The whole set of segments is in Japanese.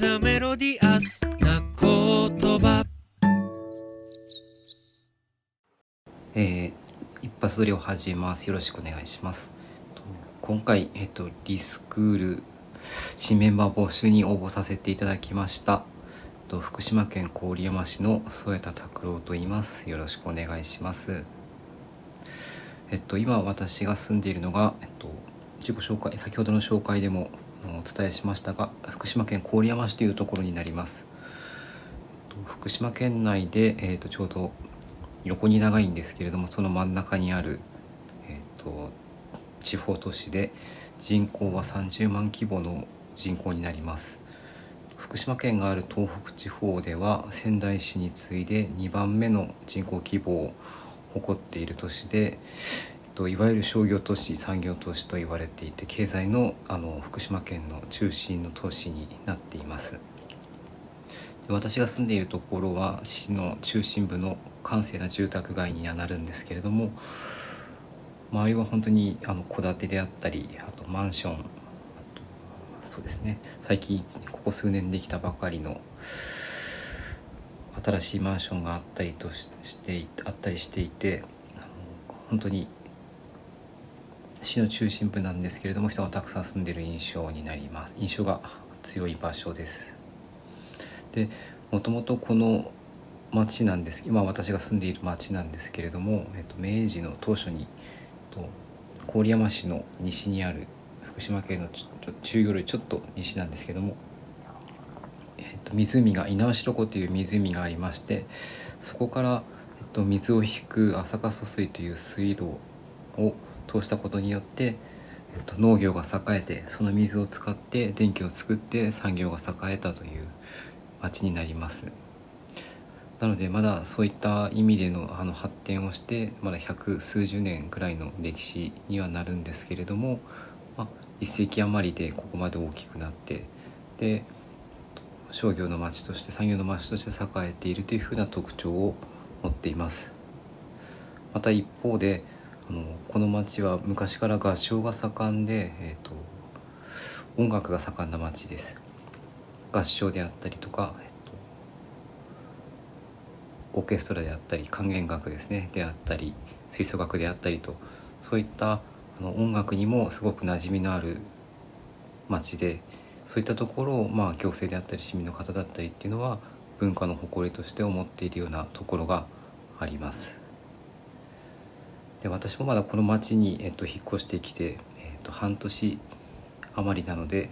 ザメロディアスな言葉。えー、一発撮りを始めます。よろしくお願いします。今回、えっと、リスクール新メンバー募集に応募させていただきました。と福島県郡山市の添田拓郎と言います。よろしくお願いします。えっと今私が住んでいるのが、えっと、自己紹介先ほどの紹介でもお伝えしましたが福島県郡山市というところになります。福島県内で、えー、とちょうど横に長いんですけれどもその真ん中にある、えー、と地方都市で人口は30万規模の人口になります。福島県がある東北地方では仙台市に次いで2番目の人口規模を誇っている都市でといわゆる商業都市産業都市と言われていて経済のあの福島県の中心の都市になっています。私が住んでいるところは市の中心部の閑静な住宅街にはなるんですけれども周りは本当にあの戸建てであったりあとマンションそうですね。最近ここ数年できたばかりの新しいマンションがあったりとしてあったりしていて本当に市の中心部なんですけれども人がたくさん住んでいる印象になります。印象が強い場所です。でもともとこの町なんです今私が住んでいる町なんですけれども、えっと、明治の当初に、えっと、郡山市の西にある福島県の中よりちょっと西なんですけども、えっと、湖が猪苗代湖という湖がありましてそこから、えっと、水を引く朝霞疎水という水路を通したことによって、えっと、農業が栄えてその水を使って電気を作って産業が栄えたという町になります。なのでまだそういった意味でのあの発展をしてまだ百数十年くらいの歴史にはなるんですけれども、まあ、一世紀余りでここまで大きくなってで商業の町として産業の町として栄えているというふうな特徴を持っています。また一方であのこの町は昔から合唱が盛んで、えーと、音楽が盛んな町です合唱であったりとか、えっと、オーケストラであったり管弦楽ですねであったり吹奏楽であったりとそういったあの音楽にもすごく馴染みのある町でそういったところを、まあ、行政であったり市民の方だったりっていうのは文化の誇りとして思っているようなところがあります。で私もまだこの町に、えっと、引っ越してきて、えっと、半年余りなので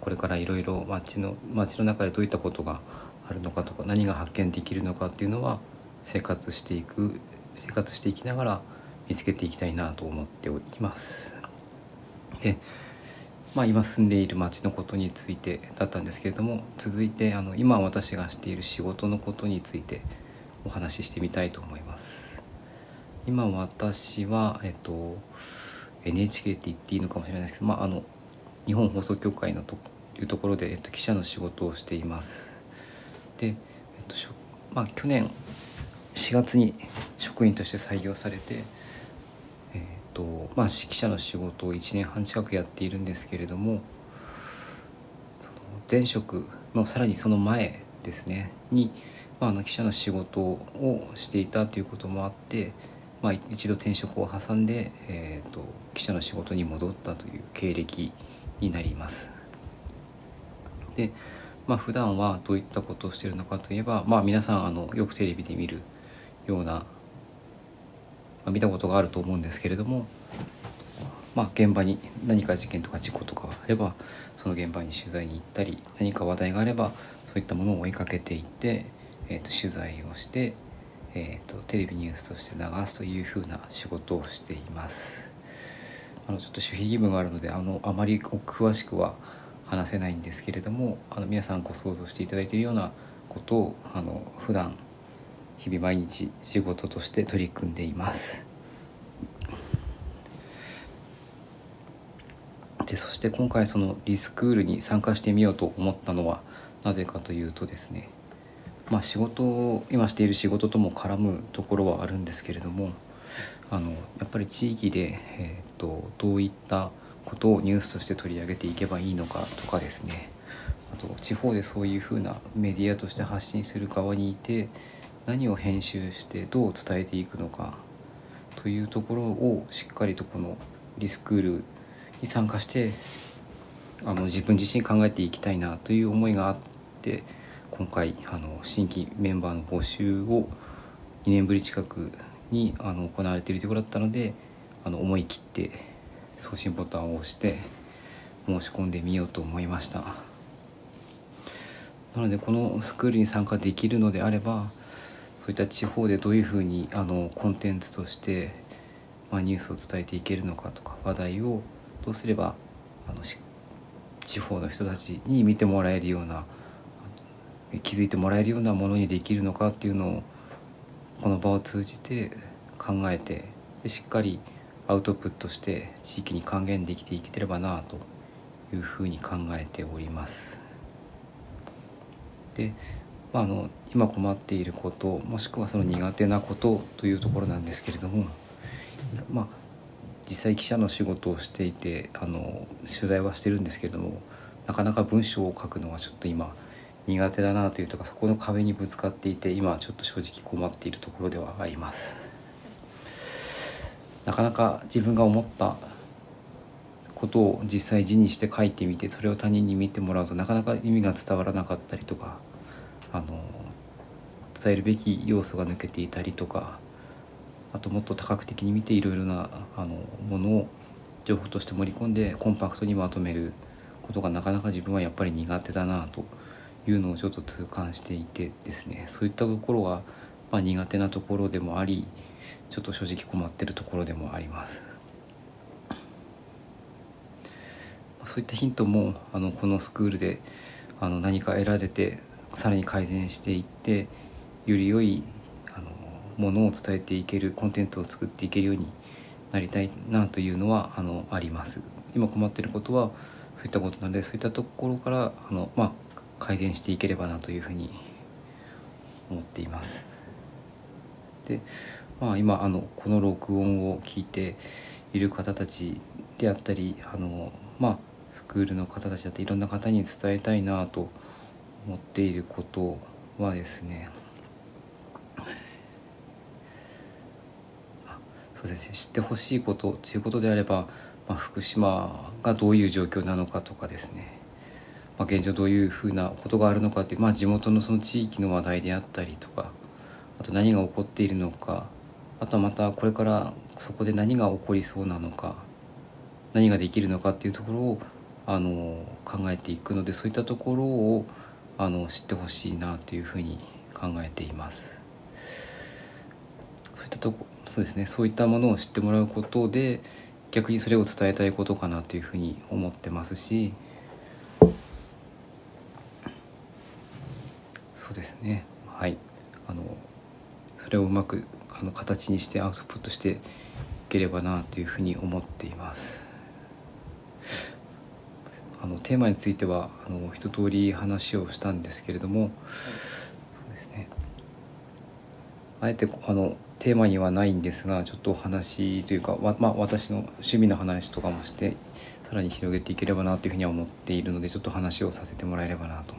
これからいろいろ町の町の中でどういったことがあるのかとか何が発見できるのかっていうのは生活していく生活していきながら見つけていきたいなと思っております。で、まあ、今住んでいる町のことについてだったんですけれども続いてあの今私がしている仕事のことについてお話ししてみたいと思います。今私は、えっと、NHK って言っていいのかもしれないですけど、まあ、あの日本放送協会のというところで、えっと、記者の仕事をしています。で、えっとまあ、去年4月に職員として採用されて、えっとまあ、記者の仕事を1年半近くやっているんですけれども前職のさらにその前ですねに、まあ、あの記者の仕事をしていたということもあってまあ、一度転職を挟んで、えーと、記者の仕事に戻ったという経歴になります。で、まあ普段はどういったことをしているのかといえば、まあ、皆さんあのよくテレビで見るような、まあ、見たことがあると思うんですけれども、まあ、現場に何か事件とか事故とかがあればその現場に取材に行ったり何か話題があればそういったものを追いかけていって、えーと取材をしてえーと、テレビニュースとして流すというふうな仕事をしています。あのちょっと守秘義務があるのであのあまり詳しくは話せないんですけれどもあの皆さんご想像していただいているようなことをあの普段日々毎日仕事として取り組んでいます。でそして今回そのリスクールに参加してみようと思ったのはなぜかというとですねまあ、仕事を今している仕事とも絡むところはあるんですけれどもあのやっぱり地域で、えーと、どういったことをニュースとして取り上げていけばいいのかとかですね。あと地方でそういうふうなメディアとして発信する側にいて何を編集してどう伝えていくのかというところをしっかりとこのリスクールに参加してあの自分自身考えていきたいなという思いがあって今回あの新規メンバーの募集を2年ぶり近くにあの行われているところだったのであの思い切って送信ボタンを押して申し込んでみようと思いました。なのでこのスクールに参加できるのであればそういった地方でどういうふうにあのコンテンツとして、まあ、ニュースを伝えていけるのかとか話題をどうすればあの地方の人たちに見てもらえるような気づいてもらえるようなものにできるのかっていうのをこの場を通じて考えてでしっかりアウトプットして地域に還元できていければなというふうに考えております。で、まあ、あの今困っていることもしくはその苦手なことというところなんですけれども、まあ、実際記者の仕事をしていてあの取材はしてるんですけれどもなかなか文章を書くのはちょっと今苦手だなというとかそこの壁にぶつかっていて今はちょっと正直困っているところではあります。なかなか自分が思ったことを実際字にして書いてみてそれを他人に見てもらうとなかなか意味が伝わらなかったりとかあの伝えるべき要素が抜けていたりとかあともっと多角的に見ていろいろなあのものを情報として盛り込んでコンパクトにまとめることがなかなか自分はやっぱり苦手だなというのをちょっと痛感していてですねそういったところが、まあ、苦手なところでもありちょっと正直困ってるところでもあります。そういったヒントもあのこのスクールであの何か得られてさらに改善していってより良いあのものを伝えていけるコンテンツを作っていけるようになりたいなというのはあのあります。今困っていることはそういったことなのでそういったところからあの、まあ、改善していければなというふうに思っています。で、まあ、今あのこの録音を聞いている方たちであったりあの、まあ、スクールの方たちだっていろんな方に伝えたいなと思っていることはですねそうですね知ってほしいことということであれば、まあ、福島がどういう状況なのかとかですね、まあ、現状どういうふうなことがあるのかっていう、まあ、地元のその地域の話題であったりとかあと何が起こっているのかあとはまたこれからそこで何が起こりそうなのか何ができるのかっていうところをあの考えていくのでそういったところをあの知ってほしいなというふうに考えています。そういったとこそうですねそういったものを知ってもらうことで逆にそれを伝えたいことかなというふうに思ってますしそうですねはいあのそれをうまくあの形にしてアウトプットしていければなというふうに思っています。あのテーマについてはあの一通り話をしたんですけれども、そうですね、あえてあのテーマにはないんですがちょっとお話というか、ままあ、私の趣味の話とかもしてさらに広げていければなというふうには思っているのでちょっと話をさせてもらえればなと。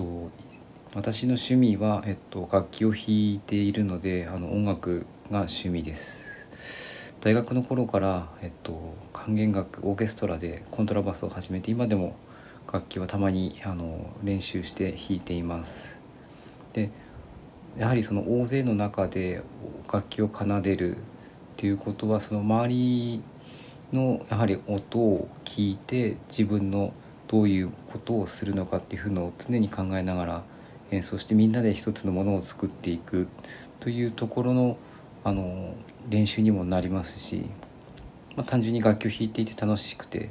と私の趣味は、えっと、楽器を弾いているのであの音楽が趣味です。大学の頃から、えっと、管弦楽オーケストラでコントラバスを始めて今でも楽器はたまにあの練習して弾いていますでやはりその大勢の中で楽器を奏でるっていうことはその周りのやはり音を聞いて自分のどういうことをするのかっていうのを常に考えながら演奏してみんなで一つのものを作っていくというところのあの練習にもなりますしまあ、単純に楽器を弾いていて楽しくて、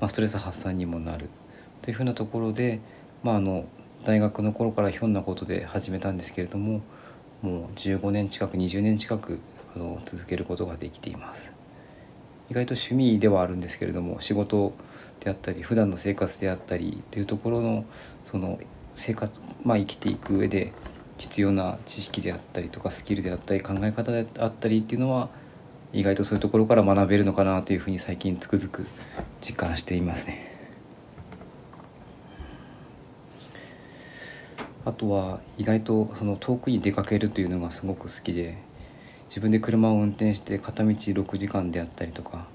まあ、ストレス発散にもなるというふうなところで、まあ、あの大学の頃からひょんなことで始めたんですけれどももう15年近く20年近くあの続けることができています。意外と趣味ではあるんですけれども仕事であったり普段の生活であったりというところのその生活、まあ、生きていく上で必要な知識であったりとかスキルであったり考え方であったりっていうのは意外とそういうところから学べるのかなというふうに最近つくづく実感していますね。あとは意外とその遠くに出かけるというのがすごく好きで自分で車を運転して片道6時間であったりとか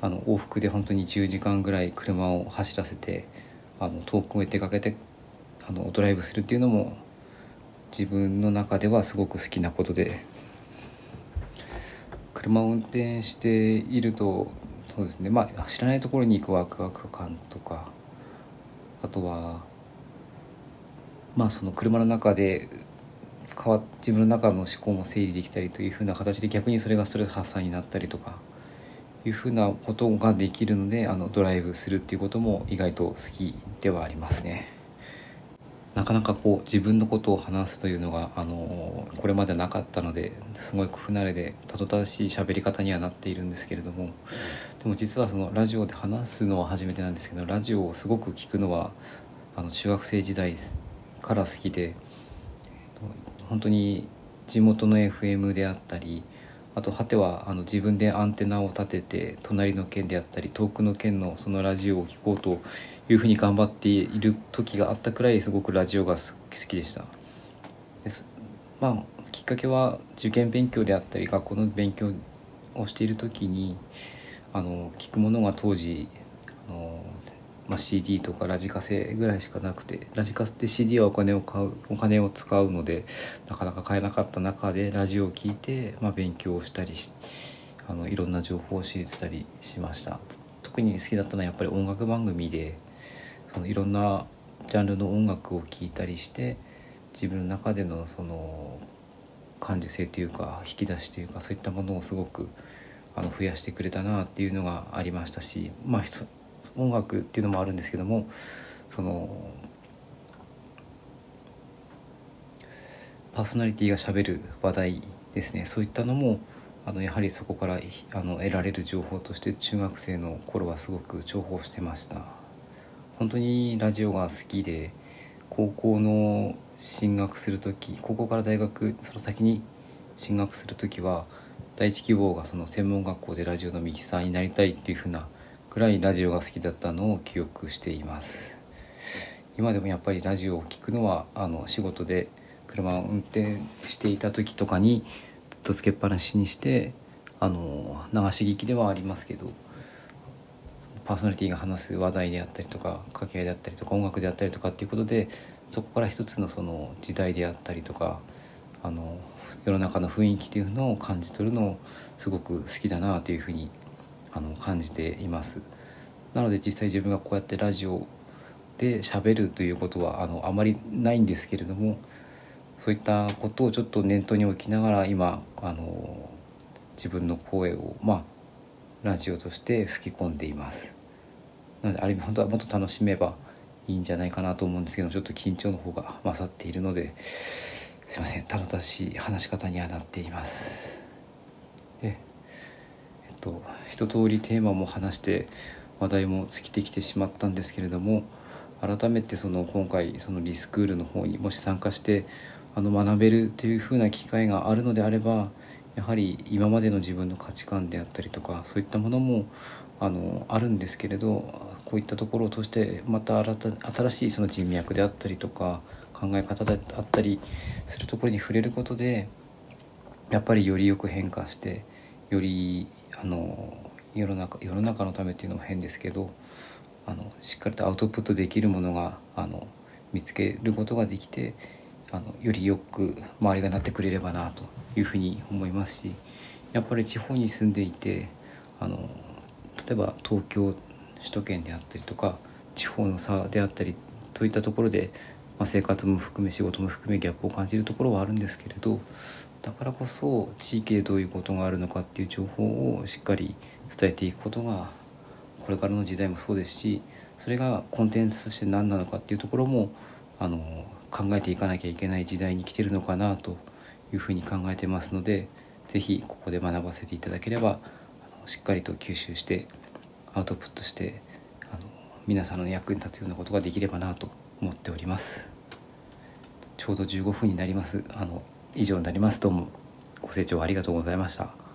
あの往復で本当に10時間ぐらい車を走らせてあの遠くへ出かけてあのドライブするっていうのも自分の中ではすごく好きなことで。車を運転しているとそうですね。まあ知らないところに行くワクワク感とかあとはまあその車の中で変わ自分の中の思考も整理できたりというふうな形で逆にそれがストレス発散になったりとかいうふうなことができるのであのドライブするっていうことも意外と好きではありますね。なかなかこう自分のことを話すというのがあのこれまでなかったのですごい不慣れでたどたどしい喋り方にはなっているんですけれどもでも実はそのラジオで話すのは初めてなんですけどラジオをすごく聞くのはあの中学生時代から好きで本当に地元の FM であったりあと果てはあの自分でアンテナを立てて隣の県であったり遠くの県のそのラジオを聴こうというふうに頑張っている時があったくらいすごくラジオが好きでした。まあきっかけは受験勉強であったり学校の勉強をしている時にあの聞くものが当時あのまあ、CD とかラジカセぐらいしかなくてラジカセで CD はお金を買うお金を使うのでなかなか買えなかった中でラジオを聴いて、まあ、勉強をしたりしあのいろんな情報を知れてたりしました。特に好きだったのはやっぱり音楽番組でそのいろんなジャンルの音楽を聴いたりして自分の中でのその感受性というか引き出しというかそういったものをすごくあの増やしてくれたなっていうのがありましたしまあ音楽っていうのもあるんですけどもそのパーソナリティがしゃべる話題ですね。そういったのもあのやはりそこからあの得られる情報として中学生の頃はすごく重宝してました。本当にラジオが好きで高校の進学する時高校から大学その先に進学する時は第一希望がその専門学校でラジオのミキサーになりたいっていうふうならいラジオが好きだったのを記憶しています。今でもやっぱりラジオを聴くのはあの仕事で車を運転していた時とかにずっとつけっぱなしにしてあの流し聞きではありますけどパーソナリティが話す話題であったりとか掛け合いであったりとか音楽であったりとかっていうことでそこから一つのその時代であったりとかあの世の中の雰囲気というのを感じ取るのをすごく好きだなというふうにあの感じています。なので実際自分がこうやってラジオで喋るということはあのあまりないんですけれどもそういったことをちょっと念頭に置きながら今あの自分の声をまあラジオとして吹き込んでいます。なのである意味本当はもっと楽しめばいいんじゃないかなと思うんですけどちょっと緊張の方が勝っているのですいません。ただたしい話し方にはなっています。でと一通りテーマも話して話題も尽きてきてしまったんですけれども改めてその今回そのリスクールの方にもし参加してあの学べるというふうな機会があるのであればやはり今までの自分の価値観であったりとかそういったものもあのあるんですけれどこういったところを通してまた新しいその人脈であったりとか考え方であったりするところに触れることでやっぱりよりよく変化してよりあの世の中世の中のためっていうのも変ですけどあのしっかりとアウトプットできるものがあの見つけることができてあのよりよく周りがなってくれればなというふうに思いますしやっぱり地方に住んでいてあの例えば東京首都圏であったりとか地方の差であったりといったところで、まあ、生活も含め仕事も含めギャップを感じるところはあるんですけれどだからこそ地域でどういうことがあるのかっていう情報をしっかり伝えていくことがこれからの時代もそうですしそれがコンテンツとして何なのかっていうところもあの考えていかなきゃいけない時代に来てるのかなというふうに考えてますので是非ここで学ばせていただければしっかりと吸収してアウトプットしてあの皆さんの役に立つようなことができればなと思っております。ちょうど15分になります。あの以上になります。どうもご清聴ありがとうございました。